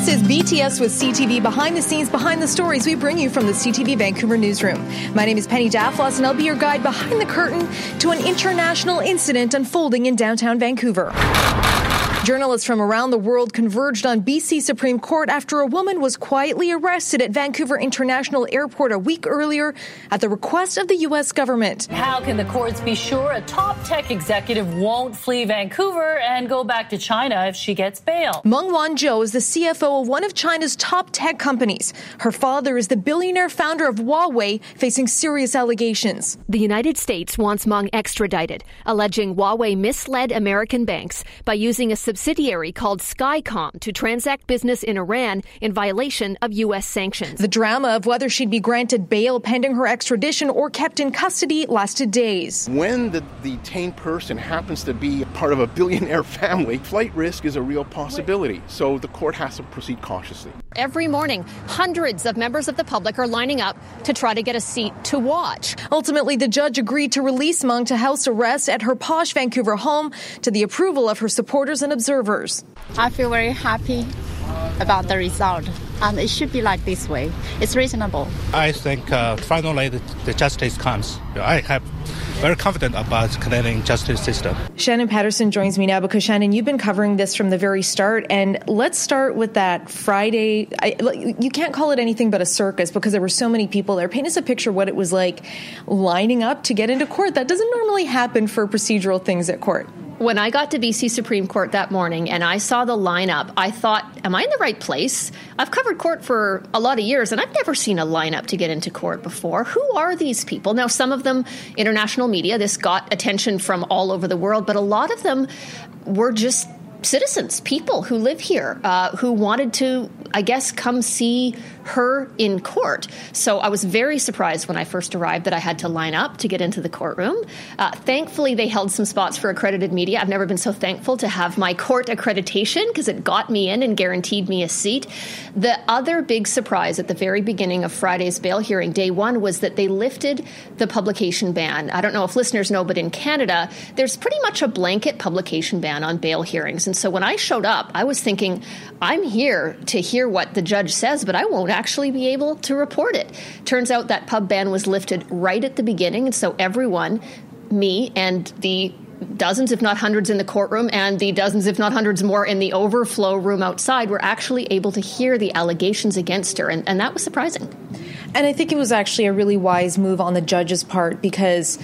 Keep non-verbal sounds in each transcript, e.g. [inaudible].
This is BTS with CTV behind the scenes, behind the stories we bring you from the CTV Vancouver newsroom. My name is Penny Daflos, and I'll be your guide behind the curtain to an international incident unfolding in downtown Vancouver. Journalists from around the world converged on BC Supreme Court after a woman was quietly arrested at Vancouver International Airport a week earlier at the request of the U.S. government. How can the courts be sure a top tech executive won't flee Vancouver and go back to China if she gets bail? Meng Wanzhou is the CFO of one of China's top tech companies. Her father is the billionaire founder of Huawei, facing serious allegations. The United States wants Meng extradited, alleging Huawei misled American banks by using a subsidiary called Skycom to transact business in Iran in violation of U.S. sanctions. The drama of whether she'd be granted bail pending her extradition or kept in custody lasted days. When the detained person happens to be part of a billionaire [laughs] family, flight risk is a real possibility. So the court has to proceed cautiously. Every morning, hundreds of members of the public are lining up to try to get a seat to watch. Ultimately, the judge agreed to release Meng to house arrest at her posh Vancouver home to the approval of her supporters and observers. I feel very happy about the result, and it should be like this way. It's reasonable. I think uh, finally the, the, justice comes. I have very confident about Canadian justice system. Shannon Paterson joins me now because Shannon, you've been covering this from the very start, and let's start with that Friday. I, you can't call it anything but a circus because there were so many people there. Paint us a picture what it was like lining up to get into court. That doesn't normally happen for procedural things at court when I got to BC Supreme Court that morning and I saw the lineup, I thought, am I in the right place? I've covered court for a lot of years and I've never seen a lineup to get into court before. Who are these people? Now, some of them, international media, this got attention from all over the world, but a lot of them were just citizens, people who live here, uh, who wanted to, I guess, come see her in court. So I was very surprised when I first arrived that I had to line up to get into the courtroom. Uh, thankfully, they held some spots for accredited media. I've never been so thankful to have my court accreditation because it got me in and guaranteed me a seat. The other big surprise at the very beginning of Friday's bail hearing, day one, was that they lifted the publication ban. I don't know if listeners know, but in Canada, there's pretty much a blanket publication ban on bail hearings. And so when I showed up, I was thinking, I'm here to hear what the judge says, but I won't actually be able to report it. Turns out that pub ban was lifted right at the beginning, and so everyone, me and the dozens, if not hundreds, in the courtroom and the dozens, if not hundreds more, in the overflow room outside were actually able to hear the allegations against her, and, and that was surprising. And I think it was actually a really wise move on the judge's part because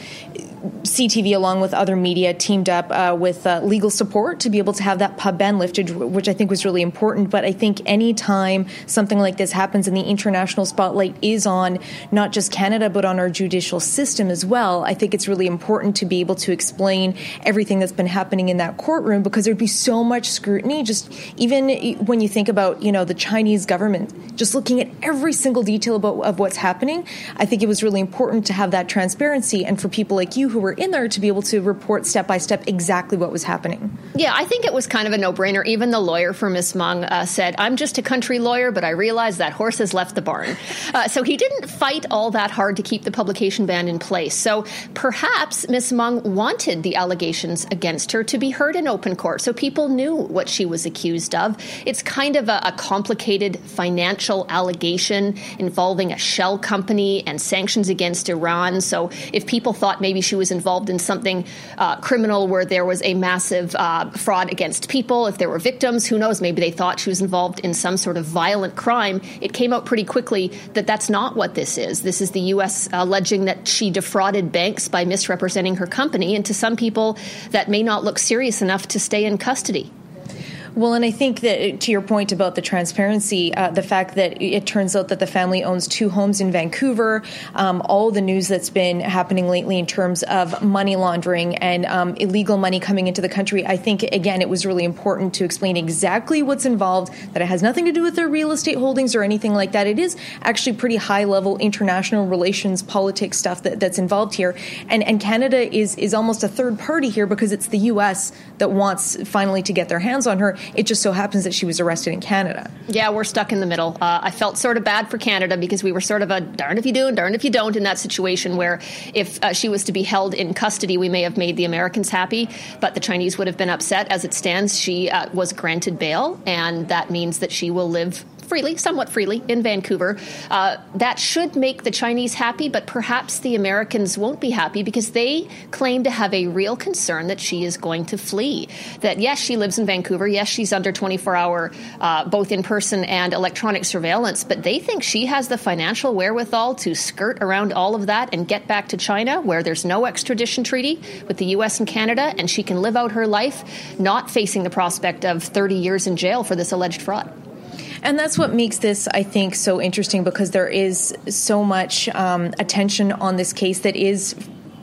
CTV, along with other media, teamed up uh, with uh, legal support to be able to have that pub ban lifted, which I think was really important. But I think any time something like this happens and the international spotlight is on not just Canada, but on our judicial system as well, I think it's really important to be able to explain everything that's been happening in that courtroom because there'd be so much scrutiny. Just even when you think about, you know, the Chinese government, just looking at every single detail about, of what's happening, I think it was really important to have that transparency and for people like you who were in there to be able to report step by step exactly what was happening. Yeah, I think it was kind of a no brainer. Even the lawyer for Miss Meng uh, said, I'm just a country lawyer, but I realize that horse has left the barn. [laughs] Uh, so he didn't fight all that hard to keep the publication ban in place. So perhaps Miss Meng wanted the allegations against her to be heard in open court so people knew what she was accused of. It's kind of a, a complicated financial allegation involving a shell company and sanctions against Iran. So if people thought maybe she was involved in something uh, criminal where there was a massive uh, fraud against people, if there were victims, who knows, maybe they thought she was involved in some sort of violent crime. It came out pretty quickly that that's not what this is. This is the U.S. alleging that she defrauded banks by misrepresenting her company, and to some people, that may not look serious enough to stay in custody. Well, and I think that to your point about the transparency, uh, the fact that it turns out that the family owns two homes in Vancouver, um, all the news that's been happening lately in terms of money laundering and um, illegal money coming into the country, I think, again, it was really important to explain exactly what's involved, that it has nothing to do with their real estate holdings or anything like that. It is actually pretty high level international relations, politics stuff that, that's involved here. And, and Canada is, is almost a third party here because it's the U.S. that wants finally to get their hands on her. It just so happens that she was arrested in Canada. Yeah, we're stuck in the middle. Uh, I felt sort of bad for Canada because we were sort of a darn if you do and darn if you don't in that situation where if uh, she was to be held in custody, we may have made the Americans happy, but the Chinese would have been upset. As it stands, she uh, was granted bail, and that means that she will live freely, somewhat freely, in Vancouver. Uh, that should make the Chinese happy, but perhaps the Americans won't be happy because they claim to have a real concern that she is going to flee. That, yes, she lives in Vancouver. Yes, she's under 24 hour, uh, both in person and electronic surveillance, but they think she has the financial wherewithal to skirt around all of that and get back to China, where there's no extradition treaty with the U.S. and Canada, and she can live out her life not facing the prospect of 30 years in jail for this alleged fraud. And that's what makes this, I think, so interesting because there is so much um, attention on this case that is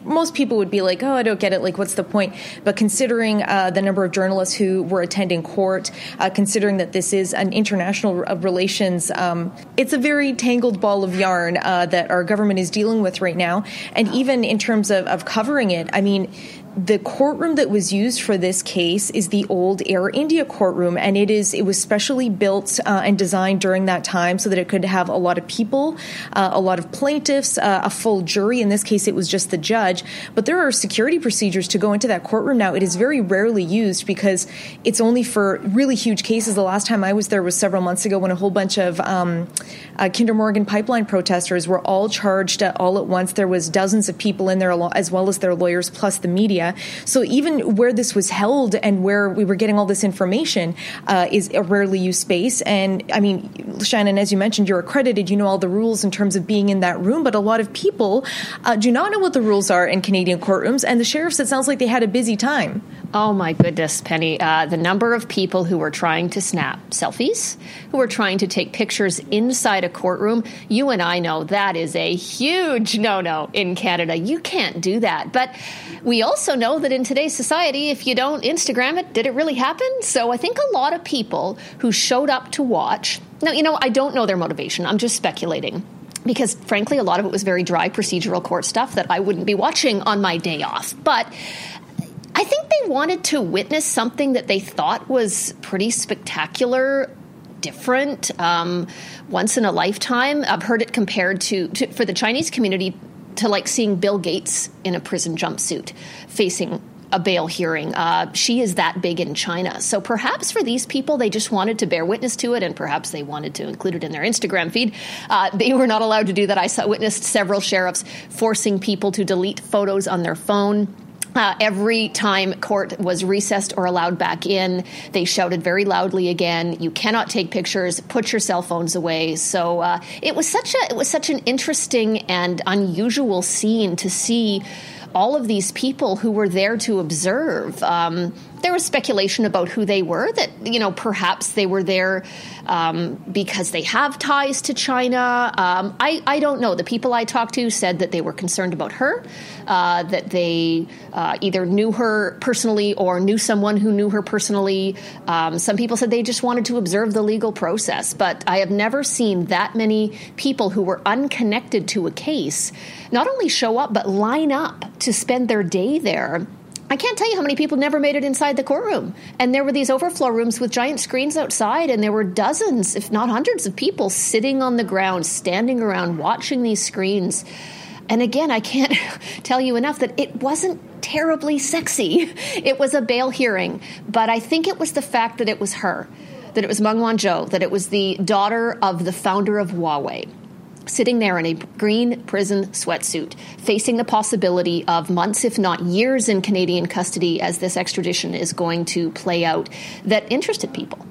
most people would be like, oh, I don't get it. Like, what's the point? But considering uh, the number of journalists who were attending court, uh, considering that this is an international relations, um, it's a very tangled ball of yarn uh, that our government is dealing with right now. And even in terms of, of covering it, I mean, the courtroom that was used for this case is the old Air India courtroom, and it is it was specially built uh, and designed during that time so that it could have a lot of people, uh, a lot of plaintiffs, uh, a full jury. In this case, it was just the judge. But there are security procedures to go into that courtroom now. It is very rarely used because it's only for really huge cases. The last time I was there was several months ago when a whole bunch of um, uh, Kinder Morgan pipeline protesters were all charged all at once. There was dozens of people in there as well as their lawyers plus the media media. So even where this was held and where we were getting all this information uh, is a rarely used space. And I mean, Shannon, as you mentioned, you're accredited. You know all the rules in terms of being in that room, but a lot of people uh, do not know what the rules are in Canadian courtrooms. And the sheriffs, it sounds like they had a busy time. Oh my goodness, Penny. Uh, the number of people who were trying to snap selfies, who were trying to take pictures inside a courtroom, you and I know that is a huge no no in Canada. You can't do that. But we also know that in today's society, if you don't Instagram it, did it really happen? So I think a lot of people who showed up to watch, now, you know, I don't know their motivation, I'm just speculating because frankly, a lot of it was very dry procedural court stuff that I wouldn't be watching on my day off. But I think they wanted to witness something that they thought was pretty spectacular different, um, once in a lifetime. I've heard it compared to, to, for the Chinese community to like seeing Bill Gates in a prison jumpsuit facing a bail hearing. Uh, she is that big in China. So perhaps for these people, they just wanted to bear witness to it, and perhaps they wanted to include it in their Instagram feed. Uh, they were not allowed to do that. I saw, witnessed several sheriffs forcing people to delete photos on their phone. Uh, every time court was recessed or allowed back in, they shouted very loudly again, "You cannot take pictures. Put your cell phones away." So uh, it was such a it was such an interesting and unusual scene to see all of these people who were there to observe. Um, there was speculation about who they were, that, you know, perhaps they were there um, because they have ties to China. Um, I, I don't know. The people I talked to said that they were concerned about her, uh, that they uh, either knew her personally or knew someone who knew her personally. Um, some people said they just wanted to observe the legal process. But I have never seen that many people who were unconnected to a case not only show up, but line up to spend their day there I can't tell you how many people never made it inside the courtroom. And there were these overflow rooms with giant screens outside, and there were dozens, if not hundreds, of people sitting on the ground, standing around, watching these screens. And again, I can't [laughs] tell you enough that it wasn't terribly sexy. [laughs] It was a bail hearing, but I think it was the fact that it was her, that it was Meng Wanzhou, that it was the daughter of the founder of Huawei sitting there in a green prison sweatsuit, facing the possibility of months, if not years, in Canadian custody as this extradition is going to play out, that interested people.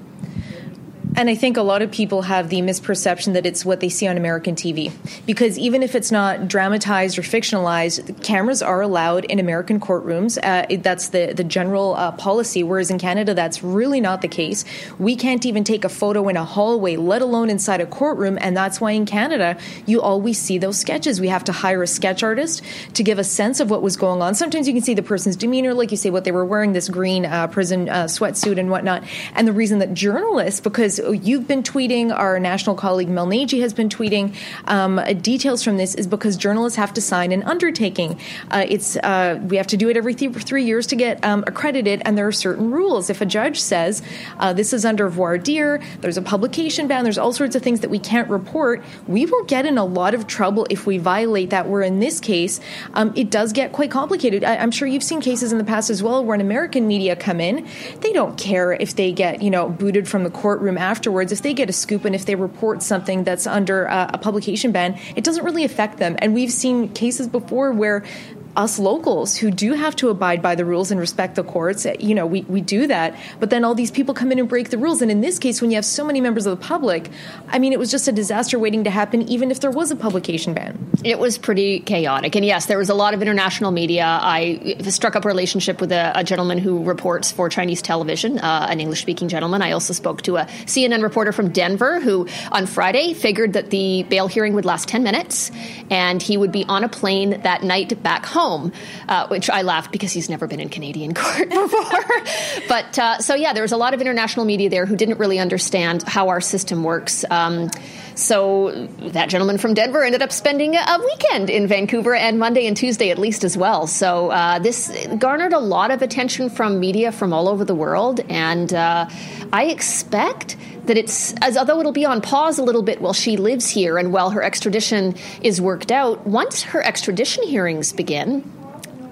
And I think a lot of people have the misperception that it's what they see on American TV. Because even if it's not dramatized or fictionalized, cameras are allowed in American courtrooms. Uh, that's the, the general uh, policy. Whereas in Canada, that's really not the case. We can't even take a photo in a hallway, let alone inside a courtroom. And that's why in Canada, you always see those sketches. We have to hire a sketch artist to give a sense of what was going on. Sometimes you can see the person's demeanor, like you say, what they were wearing, this green uh, prison uh, sweatsuit and whatnot. And the reason that journalists, because you've been tweeting, our national colleague Mel Nagy has been tweeting um, details from this, is because journalists have to sign an undertaking. Uh, it's uh, we have to do it every th- three years to get um, accredited, and there are certain rules. If a judge says uh, this is under voir dire, there's a publication ban, there's all sorts of things that we can't report, we will get in a lot of trouble if we violate that. Where in this case, um, it does get quite complicated. I- I'm sure you've seen cases in the past as well where an American media come in, they don't care if they get you know booted from the courtroom afterwards. If they get a scoop and if they report something that's under uh, a publication ban, it doesn't really affect them. And we've seen cases before where us locals who do have to abide by the rules and respect the courts, you know, we, we do that. But then all these people come in and break the rules. And in this case, when you have so many members of the public, I mean, it was just a disaster waiting to happen, even if there was a publication ban. It was pretty chaotic. And yes, there was a lot of international media. I struck up a relationship with a, a gentleman who reports for Chinese television, uh, an English speaking gentleman. I also spoke to a CNN reporter from Denver who on Friday figured that the bail hearing would last 10 minutes and he would be on a plane that night back home home, uh, which I laughed because he's never been in Canadian [laughs] court before. [laughs] but uh, so, yeah, there was a lot of international media there who didn't really understand how our system works. Um, so that gentleman from Denver ended up spending a weekend in Vancouver and Monday and Tuesday at least as well. So uh, this garnered a lot of attention from media from all over the world, and uh, I expect that it's as although it'll be on pause a little bit while she lives here and while her extradition is worked out. Once her extradition hearings begin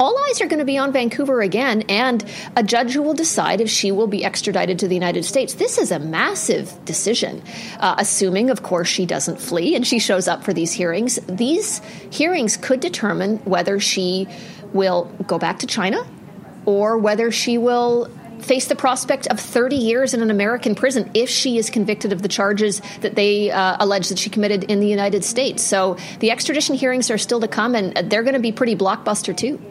all eyes are going to be on Vancouver again, and a judge who will decide if she will be extradited to the United States. This is a massive decision, uh, assuming, of course, she doesn't flee and she shows up for these hearings. These hearings could determine whether she will go back to China or whether she will face the prospect of 30 years in an American prison if she is convicted of the charges that they uh, allege that she committed in the United States. So the extradition hearings are still to come, and they're going to be pretty blockbuster, too.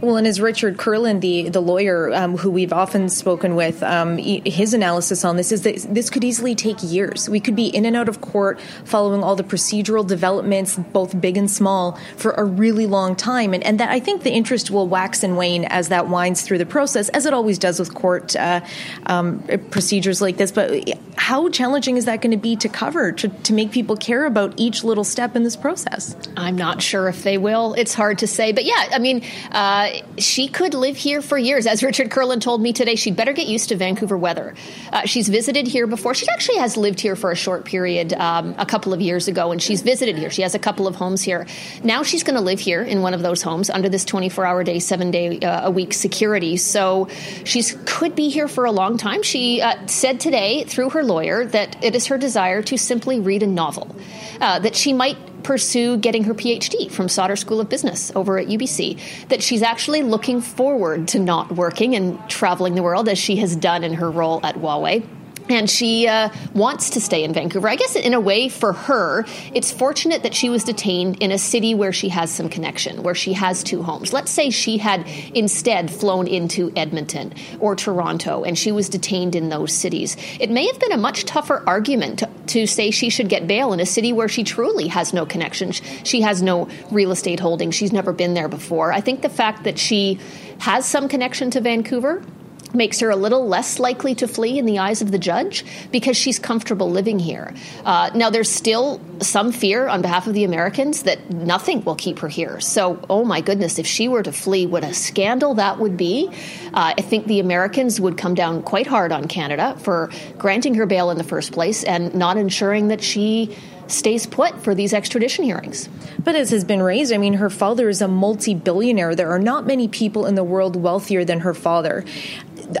Well, and as Richard Kurland, the the lawyer um, who we've often spoken with, um, his analysis on this is that this could easily take years. We could be in and out of court following all the procedural developments, both big and small, for a really long time, and and that I think the interest will wax and wane as that winds through the process, as it always does with court uh, um, procedures like this. But how challenging is that going to be to cover to, to make people care about each little step in this process? I'm not sure if they will. It's hard to say, but yeah, I mean. Uh, she could live here for years. As Richard Kurland told me today, she'd better get used to Vancouver weather. Uh, she's visited here before. She actually has lived here for a short period um, a couple of years ago, and she's visited here. She has a couple of homes here. Now she's going to live here in one of those homes under this 24 hour day, seven day uh, a week security. So she could be here for a long time. She uh, said today through her lawyer that it is her desire to simply read a novel, uh, that she might pursue getting her PhD from Sauder School of Business over at UBC, that she's actually looking forward to not working and traveling the world as she has done in her role at Huawei and she uh, wants to stay in Vancouver. I guess in a way for her, it's fortunate that she was detained in a city where she has some connection, where she has two homes. Let's say she had instead flown into Edmonton or Toronto and she was detained in those cities. It may have been a much tougher argument to, to say she should get bail in a city where she truly has no connection. She has no real estate holdings. She's never been there before. I think the fact that she has some connection to Vancouver makes her a little less likely to flee in the eyes of the judge because she's comfortable living here. Uh, now, there's still some fear on behalf of the Americans that nothing will keep her here. So, oh my goodness, if she were to flee, what a scandal that would be. Uh, I think the Americans would come down quite hard on Canada for granting her bail in the first place and not ensuring that she stays put for these extradition hearings. But as has been raised, I mean, her father is a multi billionaire. There are not many people in the world wealthier than her father.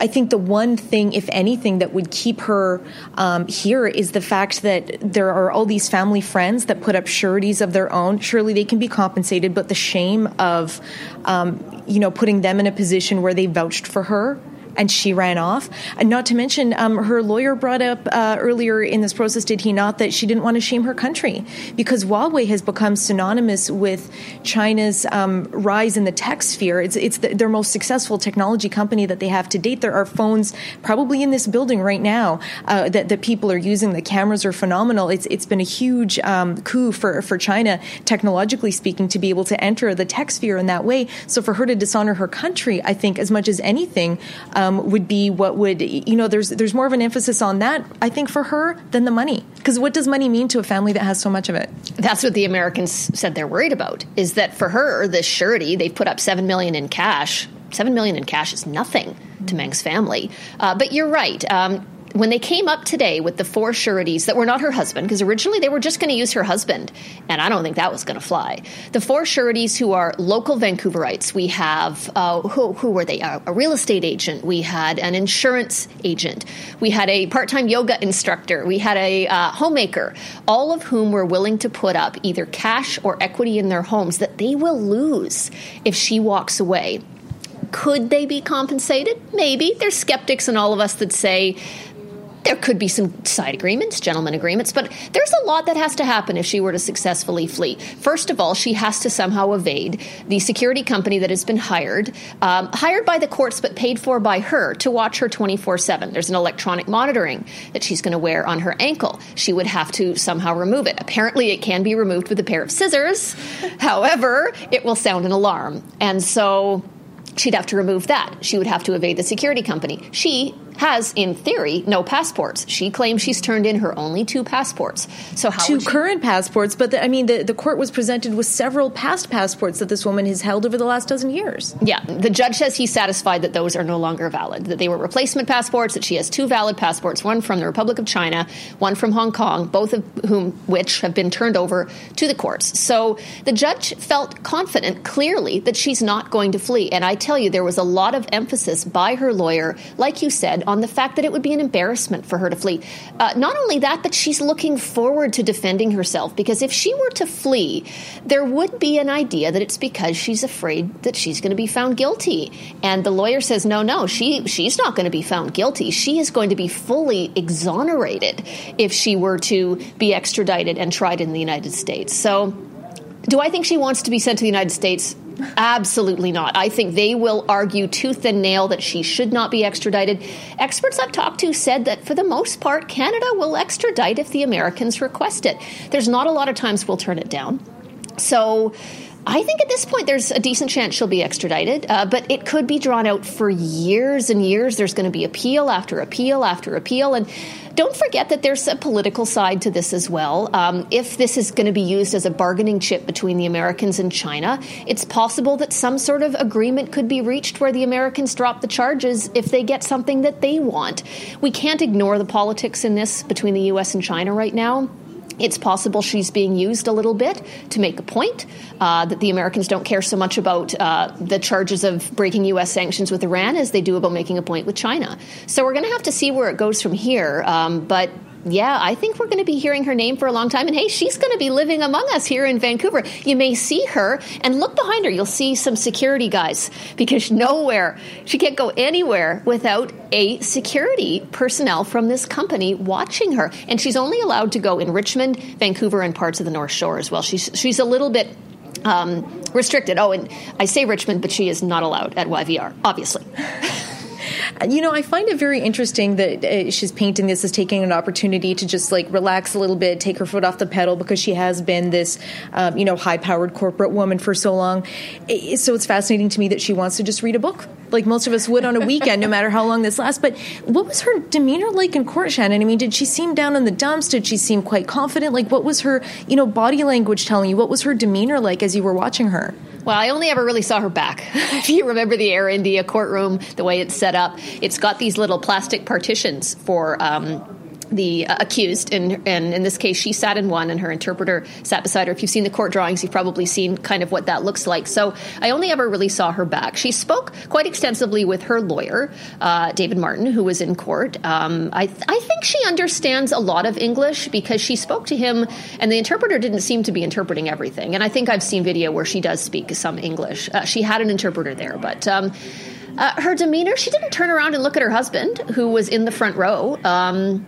I think the one thing, if anything, that would keep her um, here is the fact that there are all these family friends that put up sureties of their own. Surely they can be compensated, but the shame of, um, you know, putting them in a position where they vouched for her and she ran off. And not to mention, um, her lawyer brought up uh, earlier in this process, did he not, that she didn't want to shame her country because Huawei has become synonymous with China's um, rise in the tech sphere. It's, it's the, their most successful technology company that they have to date. There are phones probably in this building right now uh, that, that people are using. The cameras are phenomenal. It's, it's been a huge um, coup for, for China, technologically speaking, to be able to enter the tech sphere in that way. So for her to dishonor her country, I think, as much as anything, um, um, would be what would you know. There's there's more of an emphasis on that, I think, for her than the money. Because what does money mean to a family that has so much of it? That's what the Americans said they're worried about. Is that for her, this surety they've put up seven million in cash. Seven million in cash is nothing to Meng's family. Uh, but you're right. Um, when they came up today with the four sureties that were not her husband, because originally they were just going to use her husband, and I don't think that was going to fly. The four sureties who are local Vancouverites, we have uh, who, who were they? Uh, a real estate agent, we had an insurance agent, we had a part-time yoga instructor, we had a uh, homemaker, all of whom were willing to put up either cash or equity in their homes that they will lose if she walks away. Could they be compensated? Maybe. There's skeptics and all of us that say there could be some side agreements, gentlemen agreements, but there's a lot that has to happen if she were to successfully flee. First of all, she has to somehow evade the security company that has been hired, um, hired by the courts but paid for by her to watch her 24 7. There's an electronic monitoring that she's going to wear on her ankle. She would have to somehow remove it. Apparently, it can be removed with a pair of scissors. However, it will sound an alarm. And so she'd have to remove that. She would have to evade the security company. She has, in theory, no passports. She claims she's turned in her only two passports. So how two current passports? But the, I mean, the, the court was presented with several past passports that this woman has held over the last dozen years. Yeah, the judge says he's satisfied that those are no longer valid. That they were replacement passports. That she has two valid passports: one from the Republic of China, one from Hong Kong, both of whom which have been turned over to the courts. So the judge felt confident, clearly, that she's not going to flee. And I tell you, there was a lot of emphasis by her lawyer, like you said on the fact that it would be an embarrassment for her to flee. Uh, not only that, but she's looking forward to defending herself because if she were to flee, there would be an idea that it's because she's afraid that she's going to be found guilty. And the lawyer says, no, no, she she's not going to be found guilty. She is going to be fully exonerated if she were to be extradited and tried in the United States. So, do I think she wants to be sent to the United States? Absolutely not. I think they will argue tooth and nail that she should not be extradited. Experts I've talked to said that for the most part, Canada will extradite if the Americans request it. There's not a lot of times we'll turn it down. So I think at this point there's a decent chance she'll be extradited, uh, but it could be drawn out for years and years. There's going to be appeal after appeal after appeal. And don't forget that there's a political side to this as well. Um, if this is going to be used as a bargaining chip between the Americans and China, it's possible that some sort of agreement could be reached where the Americans drop the charges if they get something that they want. We can't ignore the politics in this between the U.S. and China right now. It's possible she's being used a little bit to make a point uh, that the Americans don't care so much about uh, the charges of breaking U.S. sanctions with Iran as they do about making a point with China. So we're going to have to see where it goes from here. Um, but yeah, I think we're going to be hearing her name for a long time. And hey, she's going to be living among us here in Vancouver. You may see her and look behind her. You'll see some security guys because nowhere, she can't go anywhere without a security personnel from this company watching her. And she's only allowed to go in Richmond, Vancouver, and parts of the North Shore as well. She's, she's a little bit um, restricted. Oh, and I say Richmond, but she is not allowed at YVR, obviously. [laughs] You know, I find it very interesting that uh, she's painting this as taking an opportunity to just like relax a little bit, take her foot off the pedal because she has been this, um, you know, high powered corporate woman for so long. It, so it's fascinating to me that she wants to just read a book like most of us would on a weekend, no matter how long this lasts. But what was her demeanor like in court, Shannon? I mean, did she seem down in the dumps? Did she seem quite confident? Like, what was her, you know, body language telling you? What was her demeanor like as you were watching her? Well, I only ever really saw her back. [laughs] if you remember the Air India courtroom, the way it's set up, it's got these little plastic partitions for. Um, the uh, accused, and, and in this case, she sat in one, and her interpreter sat beside her. If you've seen the court drawings, you've probably seen kind of what that looks like. So I only ever really saw her back. She spoke quite extensively with her lawyer, uh, David Martland, who was in court. Um, I, th- I think she understands a lot of English because she spoke to him, and the interpreter didn't seem to be interpreting everything. And I think I've seen video where she does speak some English. Uh, she had an interpreter there, but. Um, uh, her demeanor, she didn't turn around and look at her husband, who was in the front row. Um,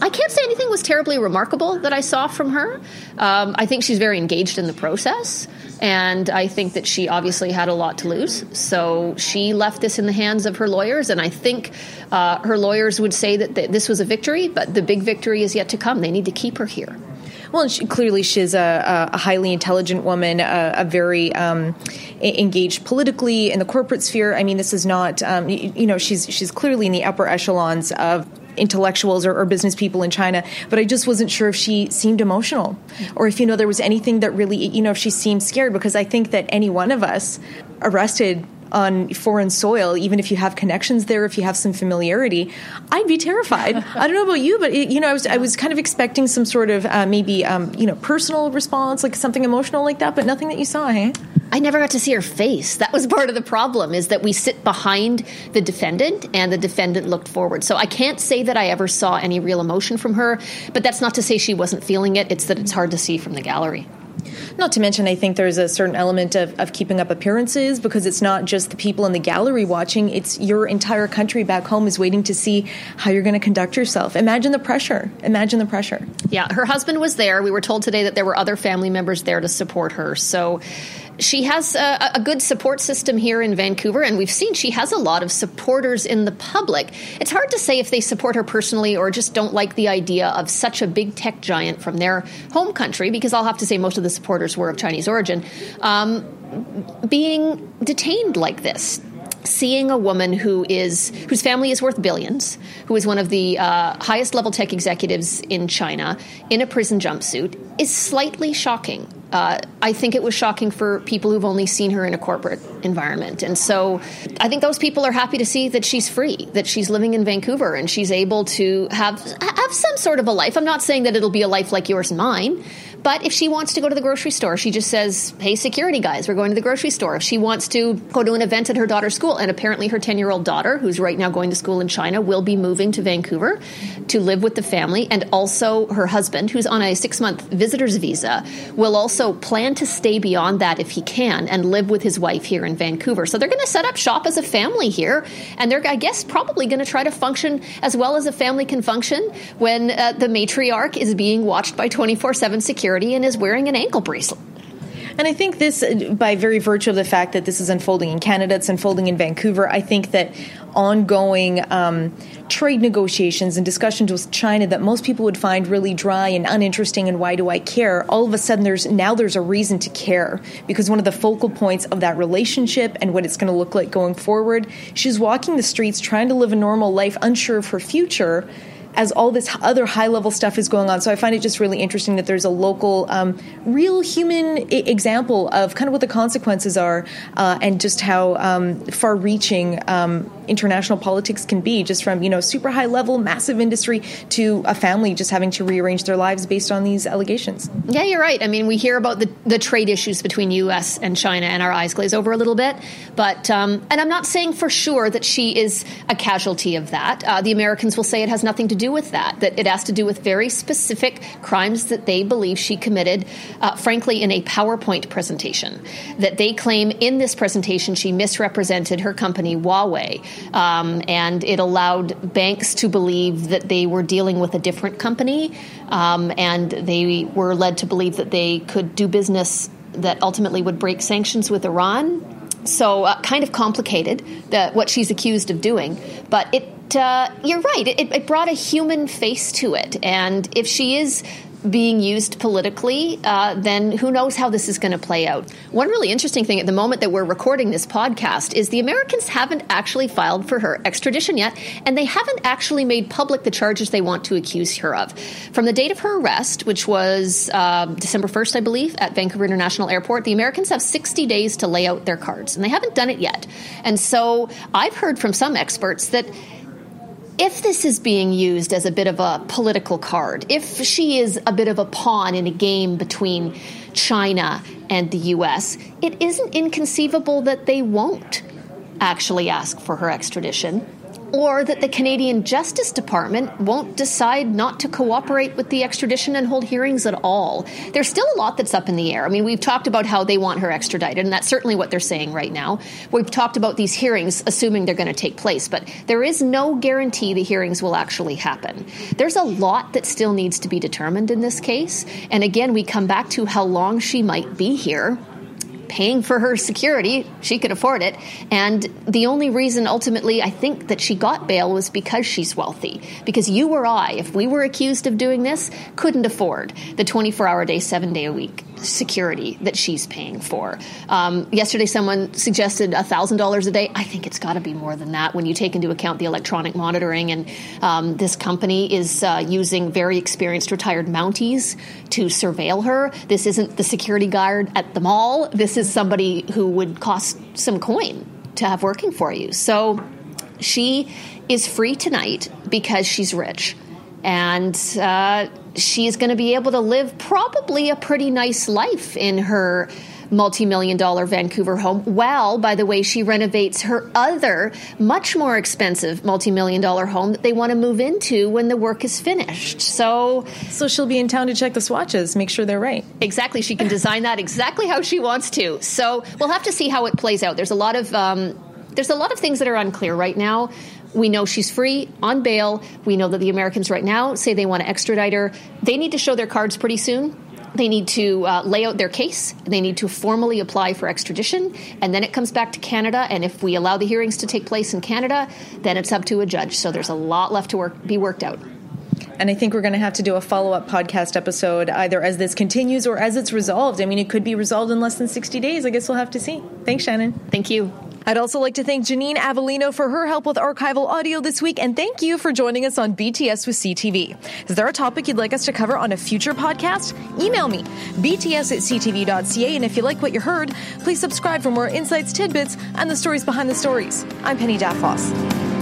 I can't say anything was terribly remarkable that I saw from her. Um, I think she's very engaged in the process, and I think that she obviously had a lot to lose. So she left this in the hands of her lawyers, and I think uh, her lawyers would say that th- this was a victory, but the big victory is yet to come. They need to keep her here. Well, she, clearly she's a, a, highly intelligent woman, a, a very um, engaged politically in the corporate sphere. I mean, this is not, um, you, you, know, she's she's clearly in the upper echelons of intellectuals or, or, business people in China. But I just wasn't sure if she seemed emotional, or if you know there was anything that really, you know, if she seemed scared. Because I think that any one of us arrested on foreign soil, even if you have connections there, if you have some familiarity, I'd be terrified. [laughs] I don't know about you, but it, you know, I was I was kind of expecting some sort of uh, maybe um, you know personal response, like something emotional like that, but nothing that you saw, hey? I never got to see her face. That was part of the problem is that we sit behind the defendant and the defendant looked forward. So I can't say that I ever saw any real emotion from her, but that's not to say she wasn't feeling it. It's that it's hard to see from the gallery. Not to mention, I think there's a certain element of, of keeping up appearances because it's not just the people in the gallery watching, it's your entire country back home is waiting to see how you're going to conduct yourself. Imagine the pressure. Imagine the pressure. Yeah, her husband was there. We were told today that there were other family members there to support her. So she has a, a, good support system here in Vancouver, and we've seen she has a lot of supporters in the public. It's hard to say if they support her personally or just don't like the idea of such a big tech giant from their home country, because I'll have to say most of the supporters were of Chinese origin, um, being detained like this seeing a woman who is whose family is worth billions, who is one of the uh, highest level tech executives in China in a prison jumpsuit, is slightly shocking. Uh, I think it was shocking for people who've only seen her in a corporate environment. And so I think those people are happy to see that she's free, that she's living in Vancouver and she's able to have have some sort of a life. I'm not saying that it'll be a life like yours and mine, but if she wants to go to the grocery store, she just says, Hey, security guys, we're going to the grocery store. If she wants to go to an event at her daughter's school, and apparently her 10 year old daughter, who's right now going to school in China, will be moving to Vancouver to live with the family, and also her husband, who's on a six month visitor's visa, will also plan to stay beyond that if he can and live with his wife here in Vancouver. So they're going to set up shop as a family here, and they're, I guess, probably going to try to function as well as a family can function when uh, the matriarch is being watched by 24 7 security security and is wearing an ankle bracelet. And I think this, by very virtue of the fact that this is unfolding in Canada, it's unfolding in Vancouver, I think that ongoing um, trade negotiations and discussions with China that most people would find really dry and uninteresting and why do I care? All of a sudden, there's now there's a reason to care because one of the focal points of that relationship and what it's going to look like going forward, she's walking the streets trying to live a normal life, unsure of her future as all this other high level stuff is going on. So I find it just really interesting that there's a local, um, real human I- example of kind of what the consequences are uh, and just how um, far reaching um, international politics can be, just from, you know, super high level, massive industry to a family just having to rearrange their lives based on these allegations. Yeah, you're right. I mean, we hear about the, the trade issues between U.S. and China and our eyes glaze over a little bit. But, um, and I'm not saying for sure that she is a casualty of that. Uh, the Americans will say it has nothing to do with that, that it has to do with very specific crimes that they believe she committed, uh, frankly, in a PowerPoint presentation. That they claim in this presentation she misrepresented her company, Huawei, um, and it allowed banks to believe that they were dealing with a different company, um, and they were led to believe that they could do business that ultimately would break sanctions with Iran. So, uh, kind of complicated, the, what she's accused of doing. But it uh, you're right. It, it, brought a human face to it. And if she is being used politically, uh, then who knows how this is going to play out. One really interesting thing at the moment that we're recording this podcast is the Americans haven't actually filed for her extradition yet, and they haven't actually made public the charges they want to accuse her of. From the date of her arrest, which was uh, December 1st, I believe, at Vancouver International Airport, the Americans have 60 days to lay out their cards, and they haven't done it yet. And so I've heard from some experts that if this is being used as a bit of a political card, if she is a bit of a pawn in a game between China and the US, it isn't inconceivable that they won't actually ask for her extradition or that the Canadian Justice Department won't decide not to cooperate with the extradition and hold hearings at all. There's still a lot that's up in the air. I mean, we've talked about how they want her extradited, and that's certainly what they're saying right now. We've talked about these hearings, assuming they're going to take place, but there is no guarantee the hearings will actually happen. There's a lot that still needs to be determined in this case. And again, we come back to how long she might be here paying for her security. She could afford it. And the only reason ultimately I think that she got bail was because she's wealthy. Because you or I, if we were accused of doing this, couldn't afford the 24 hour day, seven day a week security that she's paying for. Um, yesterday, someone suggested $1,000 a day. I think it's got to be more than that when you take into account the electronic monitoring. And um, this company is uh, using very experienced retired Mounties to surveil her. This isn't the security guard at the mall. This is somebody who would cost some coin to have working for you. So she is free tonight because she's rich. And uh, she's going to be able to live probably a pretty nice life in her multi million dollar Vancouver home while, by the way, she renovates her other, much more expensive multi million dollar home that they want to move into when the work is finished. So, so she'll be in town to check the swatches, make sure they're right. Exactly. She can design that exactly how she wants to. So, we'll have to see how it plays out. There's a lot of, um, there's a lot of things that are unclear right now. We know she's free on bail. We know that the Americans right now say they want to extradite her. They need to show their cards pretty soon they need to uh, lay out their case. They need to formally apply for extradition, and then it comes back to Canada. And if we allow the hearings to take place in Canada, then it's up to a judge. So there's a lot left to work, be worked out. And I think we're going to have to do a follow up podcast episode either as this continues or as it's resolved. I mean, it could be resolved in less than 60 days. I guess we'll have to see. Thanks, Shannon. Thank you. I'd also like to thank Janine Avellino for her help with archival audio this week, and thank you for joining us on BTS with CTV. Is there a topic you'd like us to cover on a future podcast? Email me, bts at ctv.ca, and if you like what you heard, please subscribe for more insights, tidbits, and the stories behind the stories. I'm Penny Daflos.